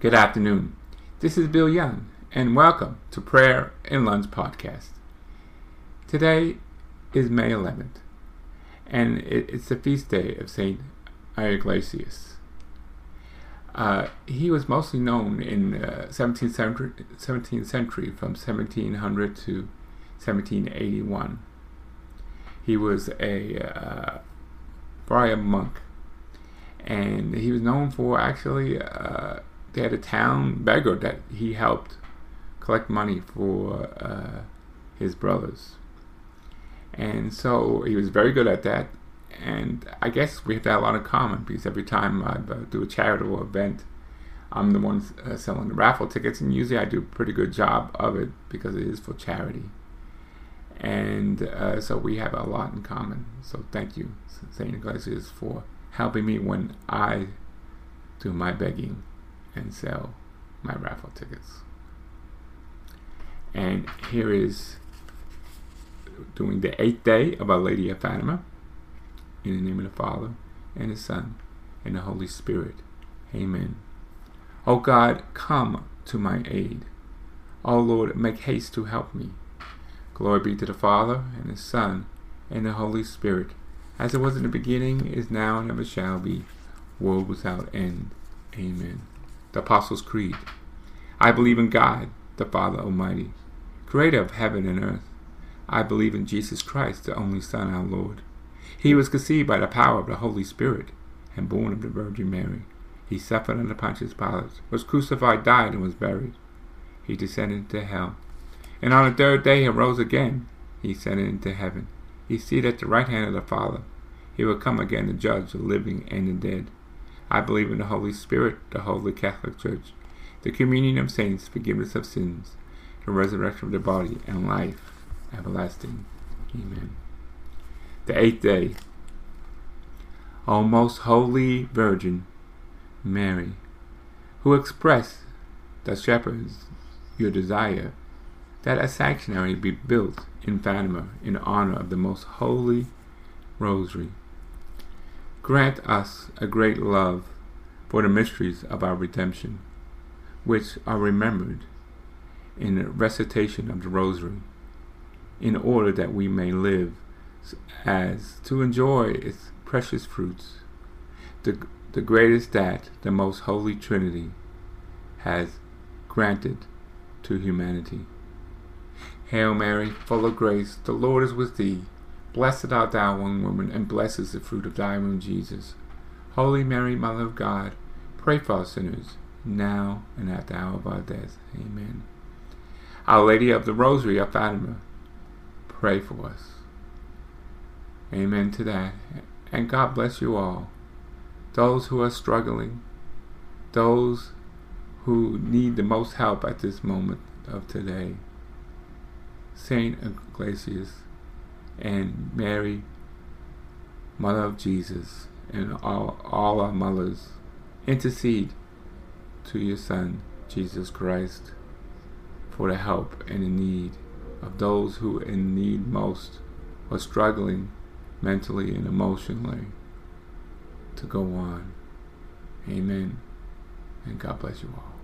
Good afternoon. This is Bill Young, and welcome to Prayer and Lunch Podcast. Today is May 11th, and it's the feast day of Saint Ignatius. Uh, he was mostly known in uh, 17th, century, 17th century from 1700 to 1781. He was a uh, friar monk, and he was known for actually uh, they had a town beggar that he helped collect money for uh, his brothers. And so he was very good at that. And I guess we have that a lot in common because every time I uh, do a charitable event, I'm the one uh, selling the raffle tickets, and usually I do a pretty good job of it because it is for charity. And uh, so we have a lot in common. So thank you, St. Ignatius, for helping me when I do my begging and sell my raffle tickets. And here is doing the eighth day of Our Lady of Fatima. In the name of the Father, and the Son, and the Holy Spirit. Amen. O God, come to my aid. O Lord, make haste to help me. Glory be to the Father, and the Son, and the Holy Spirit, as it was in the beginning, is now, and ever shall be, world without end. Amen the Apostles' Creed. I believe in God, the Father Almighty, creator of heaven and earth. I believe in Jesus Christ, the only Son, our Lord. He was conceived by the power of the Holy Spirit and born of the Virgin Mary. He suffered under Pontius Pilate, was crucified, died, and was buried. He descended into hell. And on the third day he rose again. He ascended into heaven. He seated at the right hand of the Father. He will come again to judge the living and the dead. I believe in the Holy Spirit, the Holy Catholic Church, the communion of saints, forgiveness of sins, the resurrection of the body, and life everlasting. Amen. The eighth day. O most holy Virgin Mary, who expressed the shepherds your desire that a sanctuary be built in Fatima in honor of the most holy Rosary Grant us a great love for the mysteries of our redemption, which are remembered in the recitation of the Rosary, in order that we may live as to enjoy its precious fruits, the, the greatest that the most holy Trinity has granted to humanity. Hail Mary, full of grace, the Lord is with thee. Blessed art thou among women, and blessed is the fruit of thy womb, Jesus. Holy Mary, Mother of God, pray for us sinners, now and at the hour of our death. Amen. Our Lady of the Rosary of Fatima, pray for us. Amen to that. And God bless you all. Those who are struggling, those who need the most help at this moment of today. Saint Ignatius and Mary, Mother of Jesus, and all, all our mothers, intercede to your Son, Jesus Christ, for the help and the need of those who in need most are struggling mentally and emotionally to go on. Amen. And God bless you all.